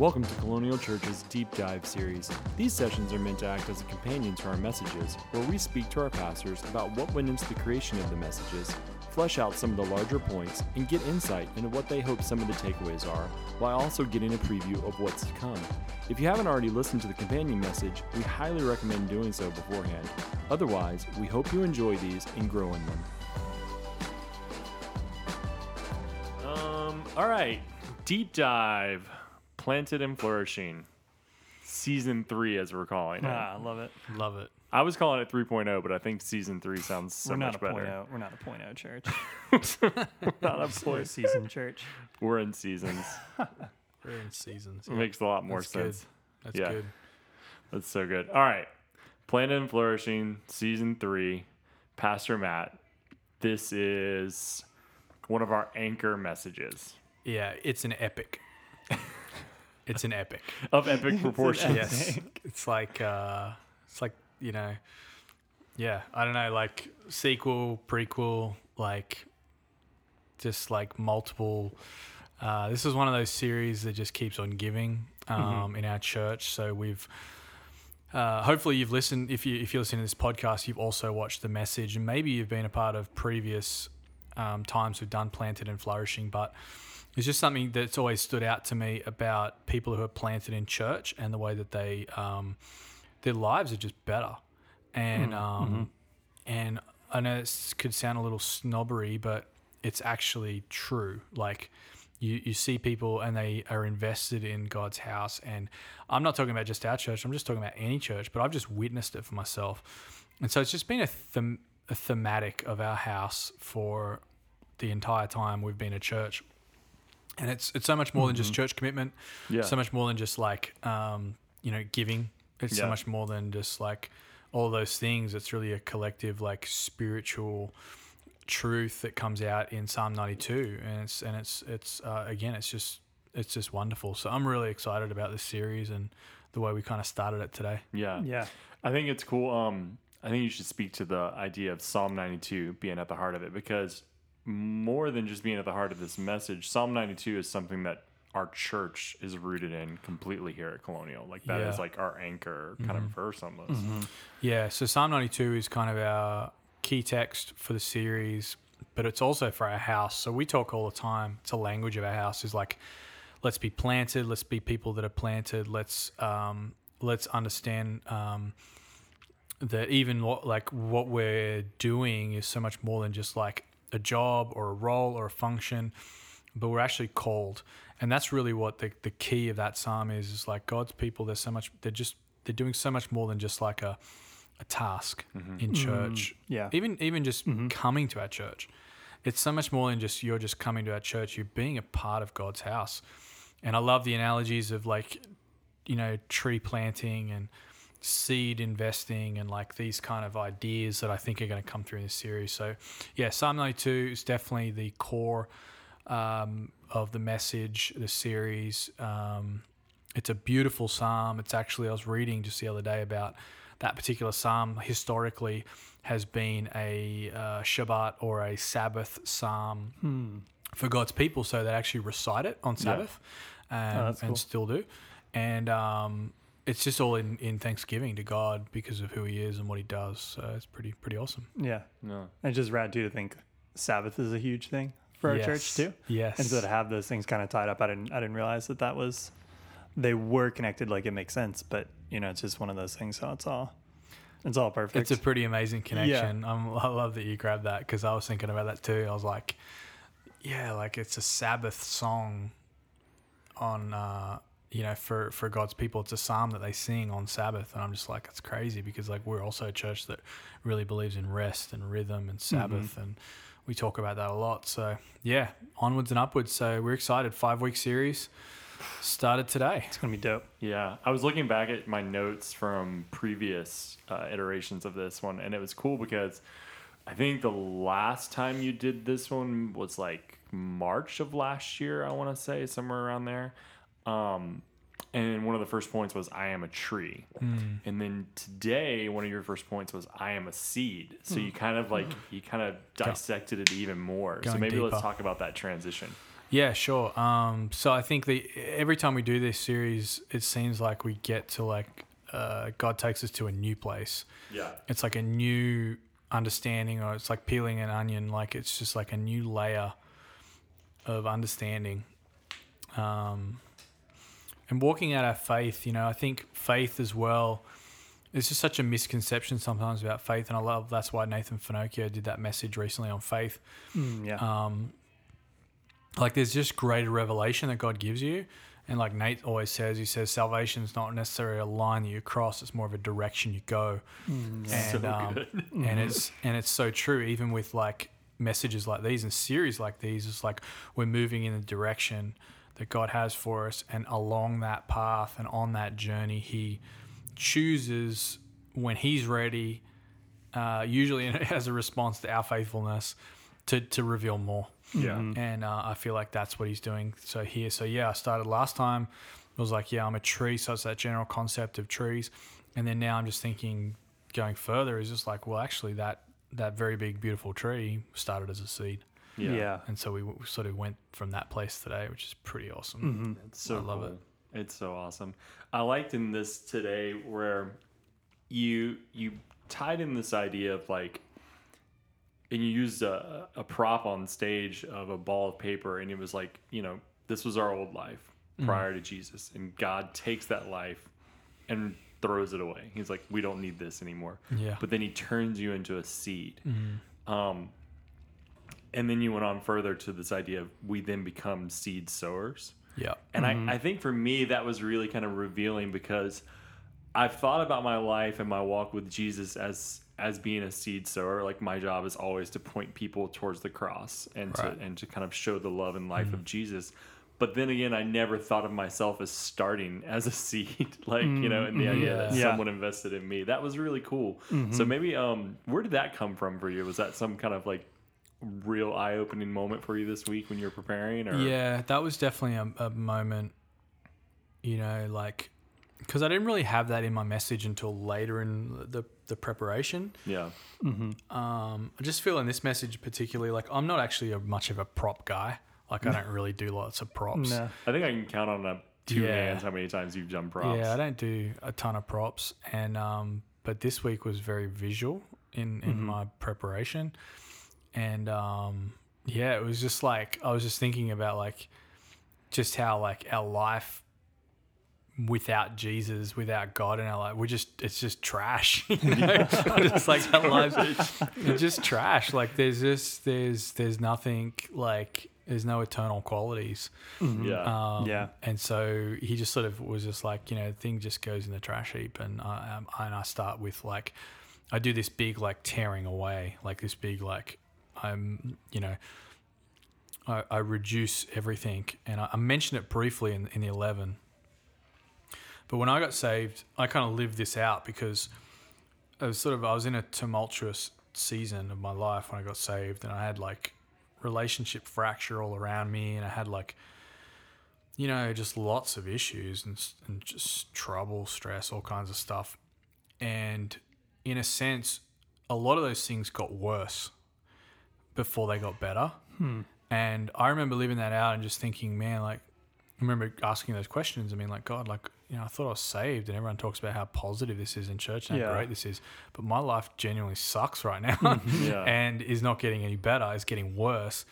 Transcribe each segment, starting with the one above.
Welcome to Colonial Church's Deep Dive series. These sessions are meant to act as a companion to our messages, where we speak to our pastors about what went into the creation of the messages, flesh out some of the larger points, and get insight into what they hope some of the takeaways are, while also getting a preview of what's to come. If you haven't already listened to the companion message, we highly recommend doing so beforehand. Otherwise, we hope you enjoy these and grow in them. All right, deep dive, planted and flourishing, season three, as we're calling it. Ah, I love it. Love it. I was calling it 3.0, but I think season three sounds so We're not much a point better. oh. We're not a point oh church. Not a We're a point. season church. We're in seasons. We're in seasons. It makes a lot more That's good. sense. That's yeah. good. That's so good. All right. Planted and Flourishing, season three. Pastor Matt, this is one of our anchor messages Yeah, it's an epic. it's an epic. of epic proportions. yes. It's like uh it's like, you know, yeah, I don't know, like sequel, prequel, like just like multiple uh this is one of those series that just keeps on giving um in our church. So we've uh, hopefully you've listened if you if you're listening to this podcast you've also watched the message and maybe you've been a part of previous um, times we've done planted and flourishing but it's just something that's always stood out to me about people who are planted in church and the way that they um, their lives are just better and um, and I know this could sound a little snobbery but it's actually true like you, you see people and they are invested in God's house. And I'm not talking about just our church, I'm just talking about any church, but I've just witnessed it for myself. And so it's just been a, them, a thematic of our house for the entire time we've been a church. And it's it's so much more than just church commitment, Yeah. so much more than just like um, you know giving. It's so much more than just like all those things. It's really a collective like spiritual truth that comes out in Psalm 92, and it's and it's it's uh, again, it's just it's just wonderful. So I'm really excited about this series and the way we kind of started it today. yeah. Yeah. I think it's cool. Um, I think you should speak to the idea of Psalm 92 being at the heart of it because more than just being at the heart of this message, Psalm 92 is something that our church is rooted in completely here at Colonial. Like that is Yeah. Mm-hmm. like our anchor kind of verse almost. Yeah, so Psalm 92 is kind of our key text for the series, but it's also for our house. So we talk all the time. It's a language of our house. Is like, let's be planted. Let's be people that are planted. Let's um, let's understand um, that even what, like what we're doing is so much more than just like a job or a role or a function, but we're actually called. And that's really what the, the key of that psalm is, is like God's people, they're so much, they're just, they're doing so much more than just like a, a task mm-hmm. in church. Mm, yeah. Even, even just mm-hmm. coming to our church. It's so much more than just, you're just coming to our church. You're being a part of God's house. And I love the analogies of like, you know, tree planting and seed investing and like these kind of ideas that I think are going to come through in this series. So, yeah, Psalm 92 is definitely the core um, of the message, the series. Um, it's a beautiful psalm. It's actually, I was reading just the other day about that particular psalm historically has been a uh, Shabbat or a Sabbath psalm for God's people. So they actually recite it on Sabbath and, Oh, and cool. still do. And um, it's just all in, in thanksgiving to God because of who He is and what He does. So it's pretty pretty awesome. Yeah. No. And it's just rad too to think Sabbath is a huge thing for our Yes. church too. Yes. And so to have those things kind of tied up, I didn't I didn't realize that that was they were connected. Like it makes sense, but you know, it's just one of those things. So it's all it's all perfect. It's a pretty amazing connection. Um, I love that you grabbed that because I was thinking about that too. I was like, yeah, like it's a Sabbath song on, uh, you know, for, for God's people. It's a psalm that they sing on Sabbath. And I'm just like, it's crazy because like we're also a church that really believes in rest and rhythm and Sabbath. And we talk about that a lot. So yeah, onwards and upwards. So we're excited. Five week series started today. it's gonna be dope. Yeah, I was looking back at my notes from previous uh, iterations of this one, and it was cool because I think the last time you did this one was like March of last year. I want to say somewhere around there. Um, and one of the first points was I am a tree. Hmm. And then today, one of your first points was I am a seed. So you kind of like you kind of dissected it even more. So Going maybe let's talk about that transition. Yeah, sure. Um, so I think the every time we do this series, it seems like we get to like uh, God takes us to a new place. Yeah. It's like a new understanding, or it's like peeling an onion. Like it's just like a new layer of understanding. Um, and walking out our faith, you know, I think faith as well. It's just such a misconception sometimes about faith, and I love that's why Nathan Finochio did that message recently on faith Mm, yeah. um, like there's just greater revelation that God gives you. And like Nate always says, he says salvation is not necessarily a line that you cross; it's more of a direction you go. Mm. And So um, good. and it's and it's so true. Even with like messages like these and series like these, it's like we're moving in a direction that God has for us, and along that path and on that journey, He chooses when He's ready. Uh, usually as a response to our faithfulness, to to reveal more Yeah. Mhm. and uh, I feel like that's what he's doing. So here, so yeah, I started last time. It was like, yeah, I'm a tree, so it's that general concept of trees, and then now I'm just thinking, going further is just like, well, actually, that that very big, beautiful tree started as a seed, Yeah. Yeah. and so we w- sort of went from that place today, which is pretty awesome. Mhm. It's so I love cool. It's so awesome. I liked in this today where you you tied in this idea of like and you used a, a prop on stage of a ball of paper and it was like, you know, this was our old life prior to Jesus and God takes that life and throws it away. He's like, we don't need this anymore. Yeah, But then he turns you into a seed. Mhm. Um, and then you went on further to this idea of we then become seed sowers. yeah, And I, mm-hmm. I think for me, that was really kind of revealing because I've thought about my life and my walk with Jesus as as being a seed sower. Like my job is always to point people towards the cross and Right. to and to kind of show the love and life of mm-hmm. Jesus. But then again, I never thought of myself as starting as a seed, like you know, and the idea that mm-hmm. Yeah. someone invested in me. That was really cool. So maybe, um, where did that come from for you? Was that some kind of like real eye-opening moment for you this week when you're preparing? Or yeah. That was definitely a, a moment, you know, like because I didn't really have that in my message until later in the the preparation. yeah, Mhm. Um, I just feel in this message particularly, like I'm not actually a, much of a prop guy. Like I don't really do lots of props. No. I think I can count on a two Yeah. hands how many times you've done props. Yeah, I don't do a ton of props, and um, but this week was very visual in in my preparation, and um, yeah, it was just like I was just thinking about like just how like our life without Jesus, without God in our life, we're just it's just trash. You know? just like our lives, it's just trash. Like there's just there's there's nothing like there's no eternal qualities. Mhm. Yeah. Um, Yeah. And so he just sort of was just like, you know, the thing just goes in the trash heap. And I, um, and I start with like, I do this big like tearing away, like this big like, I'm, you know, I, I reduce everything. And I, I mentioned it briefly in, in the 11. But when I got saved, I kind of lived this out because I was sort of, I was in a tumultuous season of my life when I got saved. And I had like relationship fracture all around me. And I had like, you know, just lots of issues and, and just trouble, stress, all kinds of stuff. And in a sense, a lot of those things got worse before they got better. Hmm. And I remember living that out and just thinking, man, like, I remember asking those questions. I mean, like, God, like, you know, I thought I was saved, and everyone talks about how positive this is in church and how Yeah. great this is. But my life genuinely sucks right now Yeah. and is not getting any better, it's getting worse.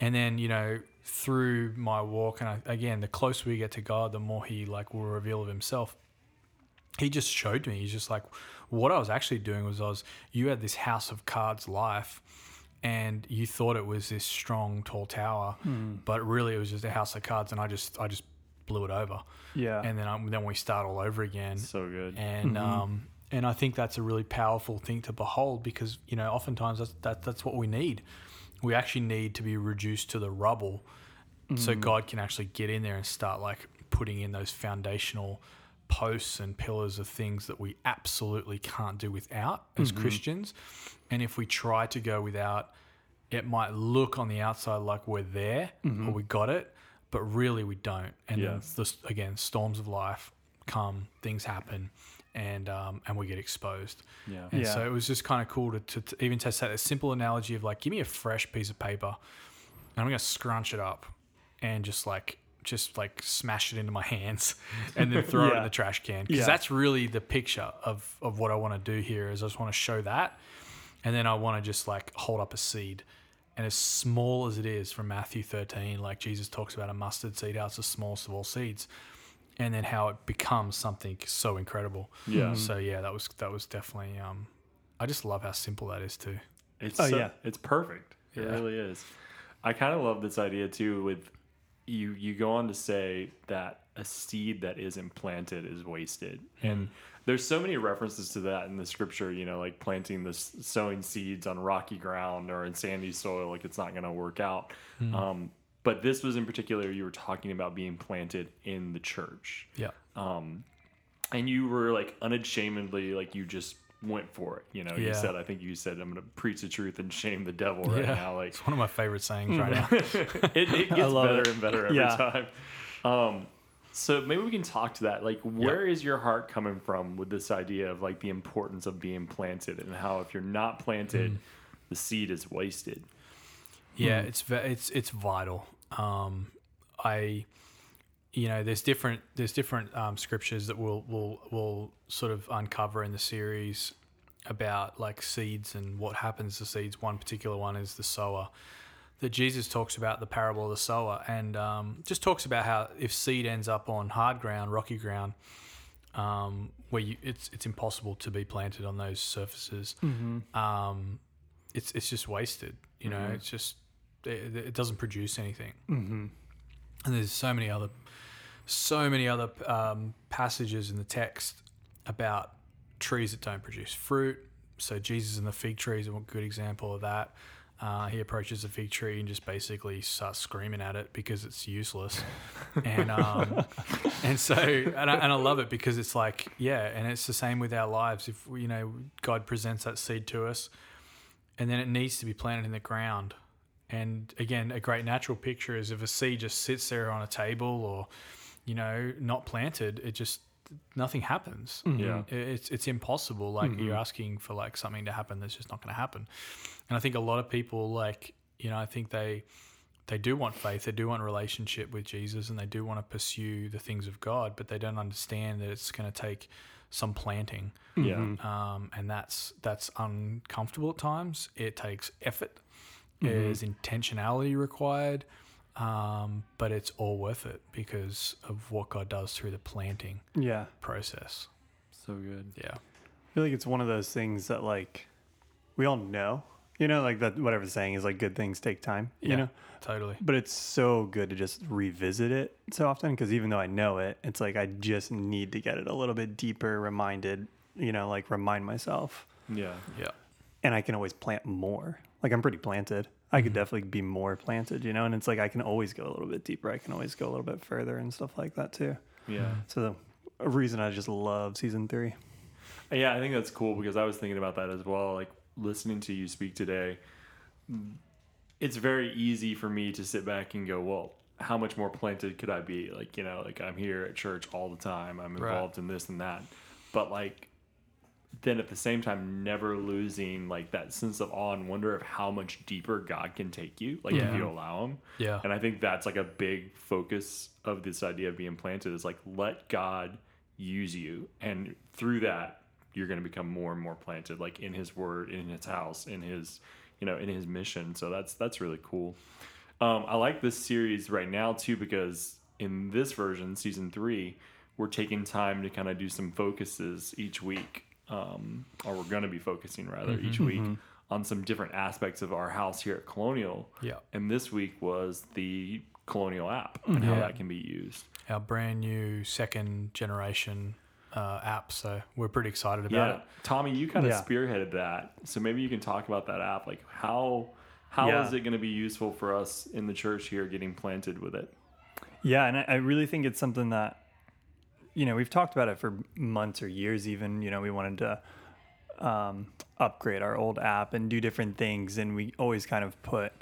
And then, you know, through my walk, and I, again, the closer we get to God, the more He like will reveal of Himself. He just showed me. He's just like, what I was actually doing was I was, you had this house of cards life, and you thought it was this strong, tall tower, Hmm. but really it was just a house of cards, and I just, I just blew it over. Yeah. And then, I, then we start all over again so good. and Mhm. um, and I think that's a really powerful thing to behold because you know oftentimes that's that, that's what we need. We actually need to be reduced to the rubble, so Mm. God can actually get in there and start like putting in those foundational posts and pillars of things that we absolutely can't do without as Mhm. Christians. And if we try to go without, it might look on the outside like we're there or Mhm. we got it, but really we don't. And Yeah. then this, again, storms of life come, things happen, and um, and we get exposed. Yeah. And Yeah. so it was just kind of cool to, to, to even test that a simple analogy of like, give me a fresh piece of paper, and I'm gonna scrunch it up, and just like just like smash it into my hands, and then throw it in the trash can because Yeah. that's really the picture of of what I want to do here. Is I just want to show that, and then I want to just like hold up a seed. And as small as it is from Matthew 13, like Jesus talks about a mustard seed, how it's the smallest of all seeds, and then how it becomes something so incredible. Yeah. So yeah, that was that was definitely. Um, I just love how simple that is too. It's Oh, so- yeah. it's perfect. It Yeah. really is. I kind of love this idea too. With you, you go on to say that a seed that isn't planted is wasted, and there's so many references to that in the scripture. You know, like planting this, sowing seeds on rocky ground or in sandy soil, like it's not going to work out. Um, but this was in particular, you were talking about being planted in the church Yeah. um, and you were like unashamedly like you just went for it. You know, you said, I think you said, I'm going to preach the truth and shame the devil right yeah. now. Like it's one of my favorite sayings right now. it, it gets better it. and better every Yeah. time. Um, so maybe we can talk to that. Like, where is your heart coming from with this idea of like the importance of being planted and how if you're not planted, Mm. the seed is wasted. Yeah, it's it's it's vital. Um, I, you know, there's different there's different um, scriptures that we'll we'll we'll sort of uncover in the series about like seeds and what happens to seeds. One particular one is the sower that Jesus talks about the parable of the sower and um, just talks about how if seed ends up on hard ground, rocky ground, um, where you, it's it's impossible to be planted on those surfaces. Um, it's it's just wasted. You know, it's just it, it doesn't produce anything. Mm-hmm. And there's so many other so many other um, passages in the text about trees that don't produce fruit. So Jesus and the fig tree is a good example of that. Uh, he approaches the fig tree and just basically starts screaming at it because it's useless, and um, and so and I, and I love it because it's like yeah, and it's the same with our lives. If you know God presents that seed to us, and then it needs to be planted in the ground. And again, a great natural picture is if a seed just sits there on a table or, you know, not planted, it just nothing happens. Mm-hmm. Yeah. It's it's impossible. Like mm-hmm. you're asking for like something to happen that's just not going to happen. And I think a lot of people like you know I think they they do want faith, they do want relationship with Jesus, and they do want to pursue the things of God, but they don't understand that it's going to take some planting Yeah. Mm-hmm. um, and that's that's uncomfortable at times. It takes effort. There's intentionality required, um, but it's all worth it because of what God does through the planting Yeah. process. So good. Yeah, I feel like it's one of those things that like we all know, you know, like that whatever the saying is like good things take time, Yeah. you know. totally. But it's so good to just revisit it so often because even though I know it, it's like I just need to get it a little bit deeper, reminded, you know, like remind myself. Yeah. Yeah, And I can always plant more. Like I'm pretty planted. I Mm-hmm. could definitely be more planted, you know. And it's like I can always go a little bit deeper. I can always go a little bit further and stuff like that too. Yeah. So a reason I just love season three. Yeah, I think that's cool because I was thinking about that as well. Like listening to you speak today, it's very easy for me to sit back and go, well, how much more planted could I be? Like, you know, like I'm here at church all the time. I'm Right. involved in this and that. But like then at the same time never losing like that sense of awe and wonder of how much deeper God can take you, like if you allow him. yeah, And I think that's like a big focus of this idea of being planted is like let God use you. And through that, you're going to become more and more planted, like in his word, in his house, in his, you know, in his mission. So that's, that's really cool. Um, I like this series right now too, because in this version, season three, we're taking time to kind of do some focuses each week. Um, or we're going to be focusing rather each week on some different aspects of our house here at Colonial. yeah. And this week was the Colonial app and how that can be used. Our brand new second generation uh, app, so we're pretty excited about Yeah, it. Tommy, you kind of Yeah. spearheaded that, so maybe you can talk about that app. Like how how is Yeah. it going to be useful for us in the church here, getting planted with it? Yeah, and I, I really think it's something that, you know, we've talked about it for months or years. Even you know, we wanted to um, upgrade our old app and do different things, and we always kind of put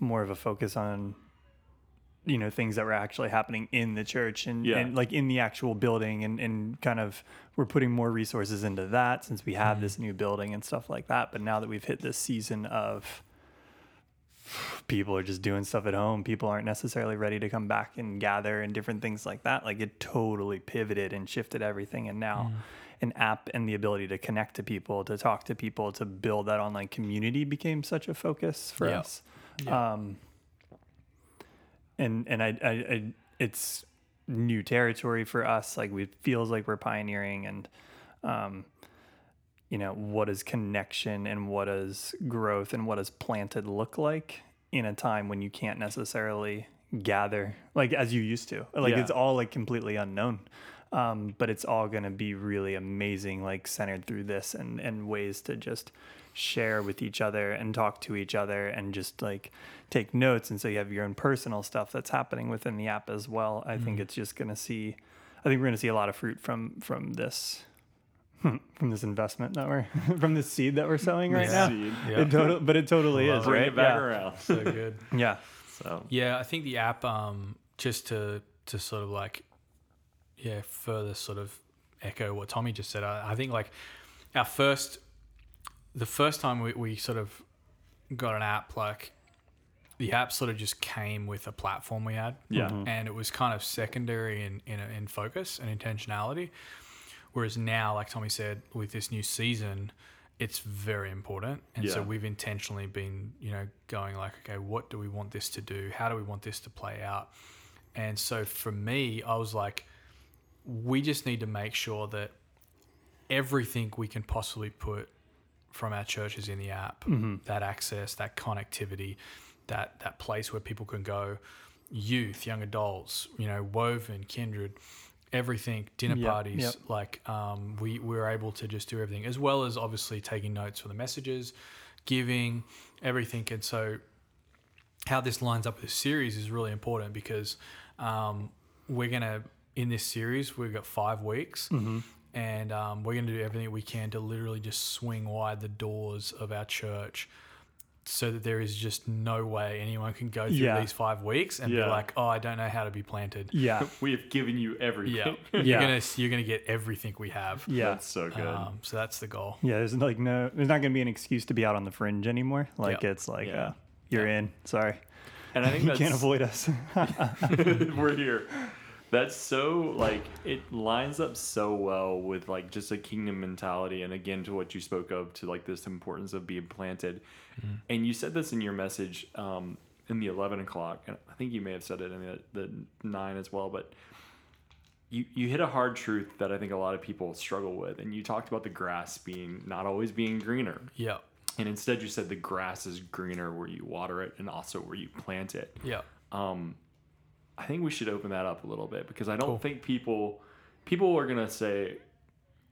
more of a focus on you know things that were actually happening in the church and, Yeah. and like in the actual building and, and kind of we're putting more resources into that since we have Mm-hmm. this new building and stuff like that but now that we've hit this season of people are just doing stuff at home. People aren't necessarily ready to come back and gather and different things like that. Like it totally pivoted and shifted everything. And now an app and the ability to connect to people to talk to people to build that online community became such a focus for Yeah. us. Um and and I, I, I it's new territory for us. Like we feels like we're pioneering and um you know what does connection and what does growth and what does planted look like in a time when you can't necessarily gather like as you used to? Like Yeah. it's all like completely unknown. Um, but it's all going to be really amazing like centered through this and and ways to just share with each other and talk to each other and just like take notes. And so you have your own personal stuff that's happening within the app as well. I think it's just going to see i think we're going to see a lot of fruit from from this from this investment that we're from this seed that we're sowing right Yeah. now Seed. Yeah. it total, but it totally Love is it. Bring right it back yeah. around. So good. yeah So Yeah, I think the app, um, just to to sort of like, yeah, further sort of echo what Tommy just said. I, I think like our first, the first time we, we sort of got an app, like the app sort of just came with a platform we had, yeah. and it was kind of secondary in in, in focus and intentionality. Whereas now, like Tommy said, with this new season, it's very important, and so we've intentionally been, you know, going like, okay, what do we want this to do? How do we want this to play out? And so for me, I was like, we just need to make sure that everything we can possibly put from our churches in the app, mm-hmm. that access, that connectivity, that that place where people can go, youth, young adults, you know, woven, kindred, everything, dinner Yep, parties, yep. like um, we we were able to just do everything, as well as obviously taking notes for the messages, giving everything, and so how this lines up with the series is really important because um, we're gonna in this series we've got five weeks and um, we're gonna do everything we can to literally just swing wide the doors of our church so that there is just no way anyone can go through Yeah. these five weeks and Yeah. be like oh i don't know how to be planted yeah We have given you everything. yeah, you're gonna you're gonna get everything we have yeah That's so good. um, so that's the goal Yeah, there's like no, there's not gonna be an excuse to be out on the fringe anymore. Like Yeah. it's like, Yeah. uh, you're in. Sorry, and I think you that's can't avoid us. we're here. That's so like it lines up so well with like just a kingdom mentality, and again to what you spoke of to like this importance of being planted. And you said this in your message um, in the eleven o'clock, and I think you may have said it in the, the nine as well, but. You, you hit a hard truth that I think a lot of people struggle with, and you talked about the grass being not always being greener. yeah And instead, you said the grass is greener where you water it and also where you plant it. yeah Um, I think we should open that up a little bit because I don't Cool. think people people are gonna say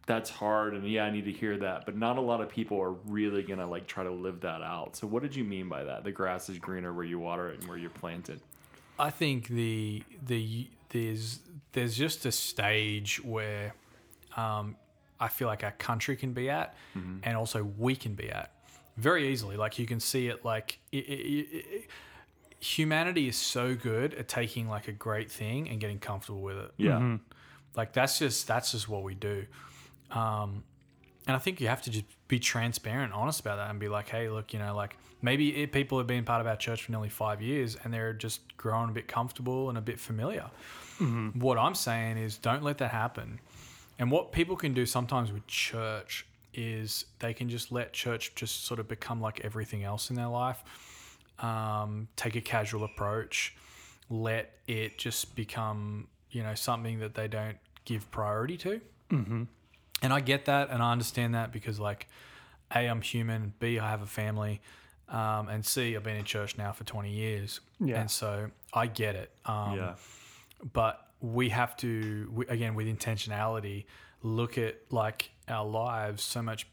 that's hard and yeah, I need to hear that, but not a lot of people are really gonna like try to live that out. So, what did you mean by that? The grass is greener where you water it and where you plant it. I think the the there's there's just a stage where um, I feel like our country can be at, and also we can be at very easily. Like you can see it. Like it, it, it, it- humanity is so good at taking like a great thing and getting comfortable with it. Yeah, Like that's just that's just what we do. Um, and I think you have to just be transparent, honest about that, and be like, hey, look, you know, like maybe it, people have been part of our church for nearly five years, and they're just growing a bit comfortable and a bit familiar. What I'm saying is, don't let that happen. And what people can do sometimes with church is they can just let church just sort of become like everything else in their life. Um, take a casual approach, let it just become, you know, something that they don't give priority to. Mm-hmm. And I get that, and I understand that because, like, a, I'm human. B, I have a family, um, and C, I've been in church now for 20 years. Yeah. And so I get it. Um, yeah, but we have to we, again with intentionality look at like our lives so much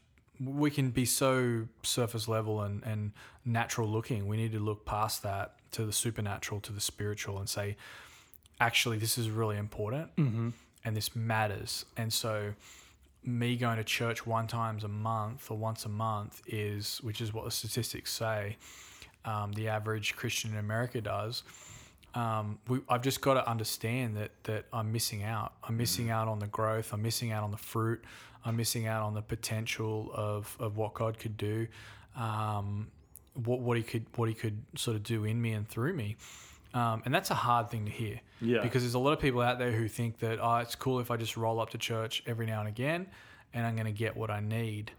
we can be so surface level and, and natural looking we need to look past that to the supernatural to the spiritual and say actually this is really important and this matters and so me going to church one times a month or once a month is which is what the statistics say um, the average christian in america does um, we, I've just got to understand that that I'm missing out. I'm missing Mm-hmm. out on the growth. I'm missing out on the fruit. I'm missing out on the potential of, of what God could do, um, what what He could what He could sort of do in me and through me. Um, and that's a hard thing to hear. Yeah. Because there's a lot of people out there who think that oh, it's cool if I just roll up to church every now and again, and I'm going to get what I need.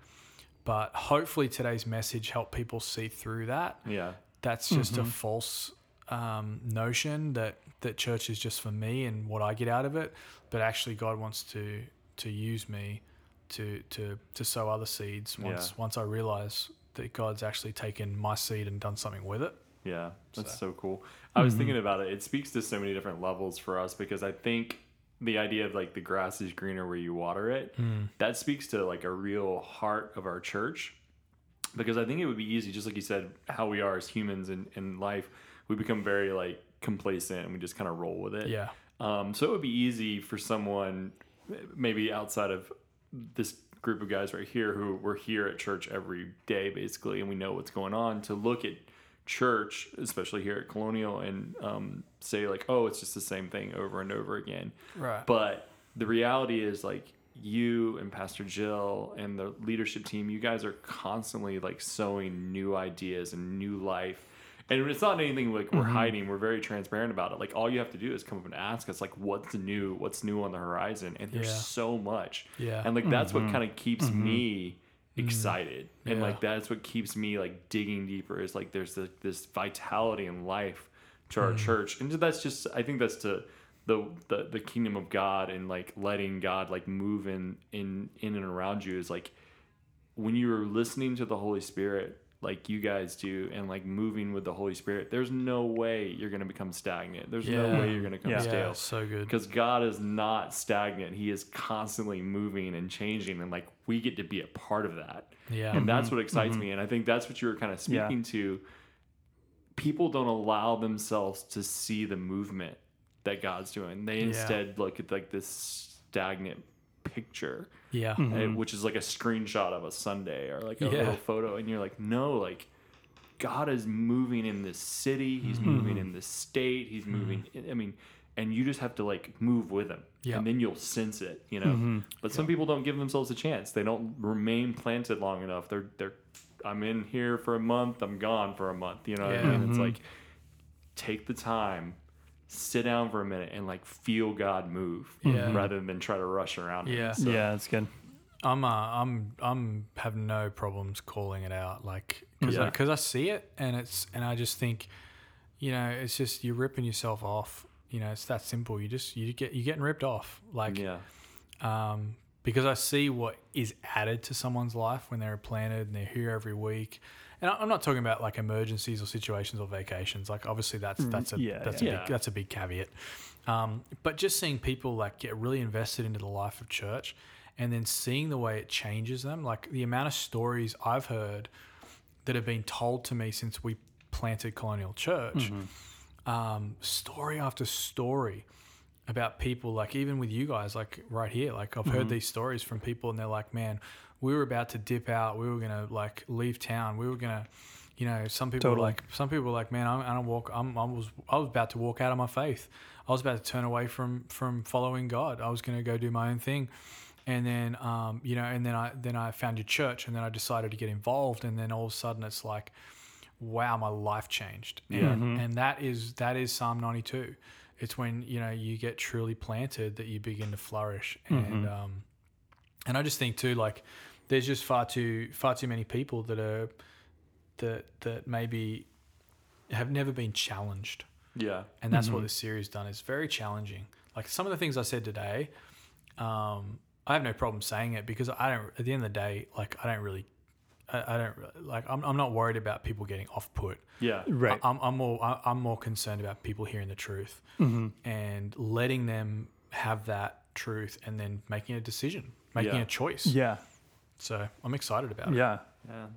But hopefully today's message helped people see through that Yeah. that's just a false um, notion that that church is just for me and what I get out of it, but actually God wants to to use me to to to sow other seeds once Yeah. once I realize that God's actually taken my seed and done something with it. Yeah, that's So- so, cool. I was thinking about it. It speaks to so many different levels for us because I think the idea of like the grass is greener where you water it, that speaks to like a real heart of our church. Because I think it would be easy, just like you said, how we are as humans in, in life, we become very like complacent and we just kind of roll with it. Yeah. Um, so it would be easy for someone, maybe outside of this group of guys right here, who we're here at church every day, basically, and we know what's going on, to look at church, especially here at Colonial, and um, say like, "Oh, it's just the same thing over and over again." Right. But the reality is like you and Pastor Jill and the leadership team, you guys are constantly like sowing new ideas and new life. And it's not anything like we're mm-hmm. hiding. We're very transparent about it. Like all you have to do is come up and ask us like what's new, what's new on the horizon. And there's Yeah. so much. Yeah. And like that's what mm-hmm. kind of keeps mm-hmm. me Mm. excited. And Yeah. like that's what keeps me like digging deeper is like there's the, this vitality and life to our mm. church. And that's just I think that's to the, the the kingdom of God and like letting God like move in in in and around you is like when you're listening to the Holy Spirit like you guys do and like moving with the Holy Spirit, there's no way you're gonna become stagnant. There's no way you're gonna come Yeah. stale yeah, so good. because God is not stagnant. He is constantly moving and changing, and like we get to be a part of that. Yeah. And that's mm-hmm. what excites mm-hmm. me. And I think that's what you were kind of Yeah. speaking to. People don't allow themselves to see the movement that God's doing. They Yeah. instead look at like this stagnant picture, yeah. uh, which is like a screenshot of a Sunday or like a Yeah. little photo. And you're like, no, like God is moving in this city. He's moving in this state. He's moving. I mean, and you just have to like move with them Yeah. and then you'll sense it, you know. But some people don't give themselves a chance. They don't remain planted long enough. They're they're. I'm in here for a month. I'm gone for a month. You know what I Yeah. mean? It's like take the time, sit down for a minute, and like feel God move, Yeah. rather than try to rush around. him. Yeah. So- yeah, that's good. I'm uh, I'm I'm have no problems calling it out, like because Yeah. because I, see it and it's and I just think, you know, it's just you're ripping yourself off. You know, it's that simple. You just you get you're getting ripped off, like yeah, um, because I see what is added to someone's life when they're planted and they're here every week. And I'm not talking about like emergencies or situations or vacations. Like obviously that's that's a yeah, that's yeah. a big, that's a big caveat. Um, but just seeing people like get really invested into the life of church, and then seeing the way it changes them, like the amount of stories I've heard that have been told to me since we planted Colonial Church, um, story after story about people like even with you guys like right here. Like i've Mm-hmm. heard these stories from people and they're like man we were about to dip out. We were gonna like leave town. We were gonna you know some people were Totally. like some people were like man i'm, I don't walk I'm, i was i was about to walk out of my faith. I was about to turn away from from following god. I was gonna go do my own thing. And then um, you know and then i then i found your church and then i decided to get involved. And then all of a sudden it's like wow my life changed. Yeah. and, and that is that is psalm 92 it's when you know you get truly planted that you begin to flourish. And um and i just think too like there's just far too far too many people that are that that maybe have never been challenged. Yeah, and that's what this series done. Is very challenging. Like some of the things i said today um i have no problem saying it because i don't at the end of the day like i don't really i, I don't really- like I'm, I'm not worried about people getting off put yeah, Right. I'm, I'm more I- I'm more concerned about people hearing the truth Mm-hmm. and letting them have that truth and then making a decision, making Yeah. a choice. Yeah. So I'm excited about it. Yeah. Yeah,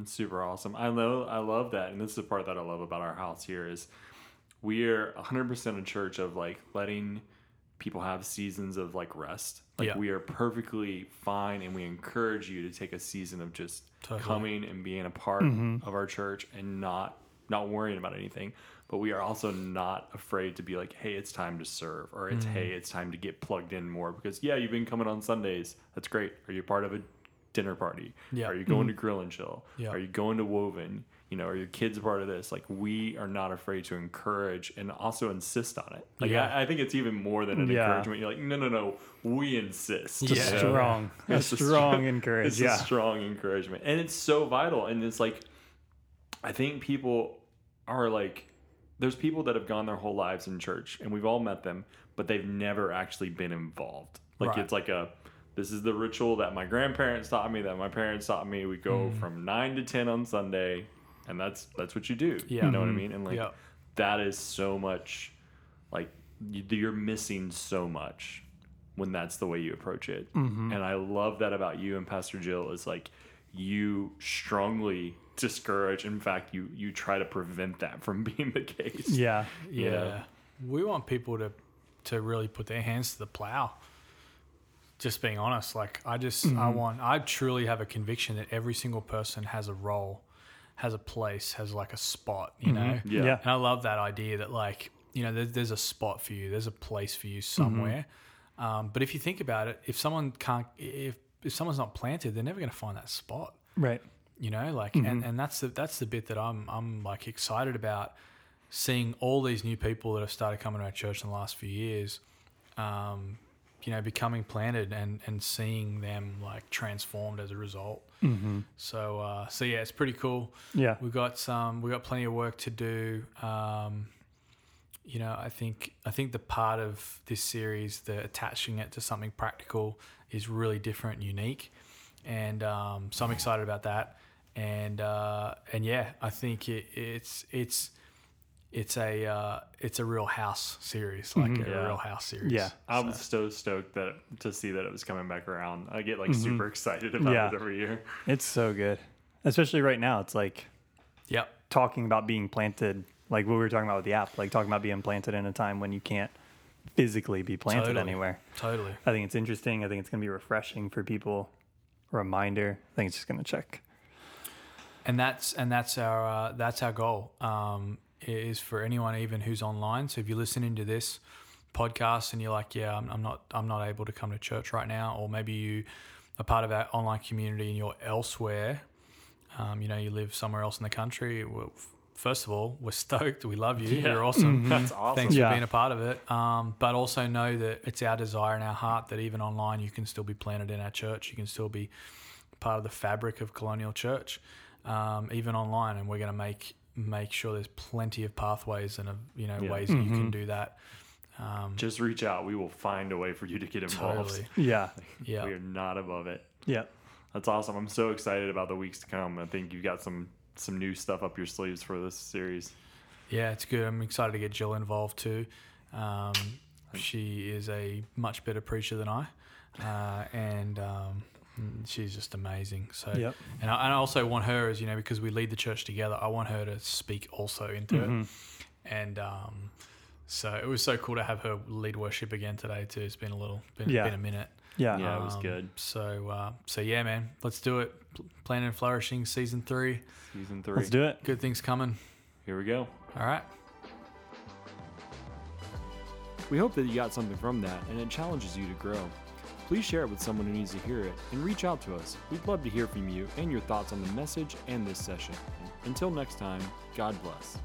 it's super awesome. I know, I love that, and this is the part that I love about our house here is we are 100% a church of like letting people have seasons of like rest. Like Yeah. we are perfectly fine, and we encourage you to take a season of just Totally. coming and being a part mm-hmm. of our church and not not worrying about anything. But we are also not afraid to be like, hey, it's time to serve, or it's hey, mm-hmm. it's time to get plugged in more because yeah, you've been coming on Sundays. That's great. Are you part of a dinner party? Yeah. Are you going mm-hmm. to Grill and Chill? Yeah. Are you going to Woven? You know, are your kids a part of this? Like, we are not afraid to encourage and also insist on it. Like, Yeah. I, I think it's even more than an Yeah. encouragement. You're like, no, no, no, we insist. Yeah. strong, a strong str- encourage. It's Yeah. a strong encouragement, and it's so vital. And it's like, I think people are like, there's people that have gone their whole lives in church, and we've all met them, but they've never actually been involved. Like Right. it's like a, this is the ritual that my grandparents taught me, that my parents taught me. We go Mm. from nine to ten on Sunday, and that's that's what you do. Yeah. You know what I mean? And like Yeah. that is so much, like you, you're missing so much when that's the way you approach it. Mm-hmm. And I love that about you and Pastor Jill is like you strongly discourage. In fact, you you try to prevent that from being the case. Yeah. Yeah. Yeah. We want people to to really put their hands to the plow. Just being honest, like I just I want I truly have a conviction that every single person has a role, has a place, has like a spot, you know. Yeah. Yeah. And I love that idea that like you know there's, there's a spot for you, there's a place for you somewhere. Um, but if you think about it, if someone can't, if if someone's not planted, they're never going to find that spot Right. you know like and, and that's the that's the bit that i'm i'm like excited about seeing all these new people that have started coming to our church in the last few years um you know becoming planted and and seeing them like transformed as a result. Mm-hmm. so uh so yeah it's pretty cool. Yeah. we got some we got plenty of work to do. Um you know i think i think the part of this series the attaching it to something practical is really different and unique. And um so i'm excited about that. And uh and yeah i think it, it's it's it's a uh it's a real house series like a Yeah. real house series Yeah. I'm so stoked that to see that it was coming back around. I get like super excited about Mm-hmm. Yeah. it every year. It's so good. Especially right now. It's like yep talking about being planted, like what we were talking about with the app, like talking about being planted in a time when you can't physically be planted Totally. anywhere. totally I think it's interesting. I think it's going to be refreshing for people. Reminder. I think it's just going to check. and that's and that's our uh, that's our goal um, is for anyone even who's online so if you're listening to this podcast and you're like yeah I'm, I'm not i'm not able to come to church right now or maybe you are part of our online community and you're elsewhere um, you know you live somewhere else in the country well, first of all we're stoked we love you Yeah. you're awesome That's awesome. Thanks Yeah. for being a part of it. Um, but also know that it's our desire in our heart that even online you can still be planted in our church. You can still be part of the fabric of Colonial Church, um, even online. And we're going to make make sure there's plenty of pathways and of, you know Yeah. ways that you can do that. Um, Just reach out. We will find a way for you to get involved. totally. Yeah. Yeah. We are not above it. Yeah. That's awesome. I'm so excited about the weeks to come. I think you've got some some new stuff up your sleeves for this series. Yeah, it's good. I'm excited to get Jill involved too. Um, she is a much better preacher than I, uh, and um, she's just amazing. So, Yep. and I, and I also want her as you know because we lead the church together. I want her to speak also into Mhm. it, and um, so it was so cool to have her lead worship again today too. It's been a little, been, Yeah. been a minute. Yeah. Yeah. it was Um, good. So, uh, so yeah, man, let's do it. P- Planning and flourishing, season three. Season 3 Let's do it. Good things coming. Here we go. All right. We hope that you got something from that and it challenges you to grow. Please share it with someone who needs to hear it and reach out to us. We'd love to hear from you and your thoughts on the message and this session. Until next time, God bless.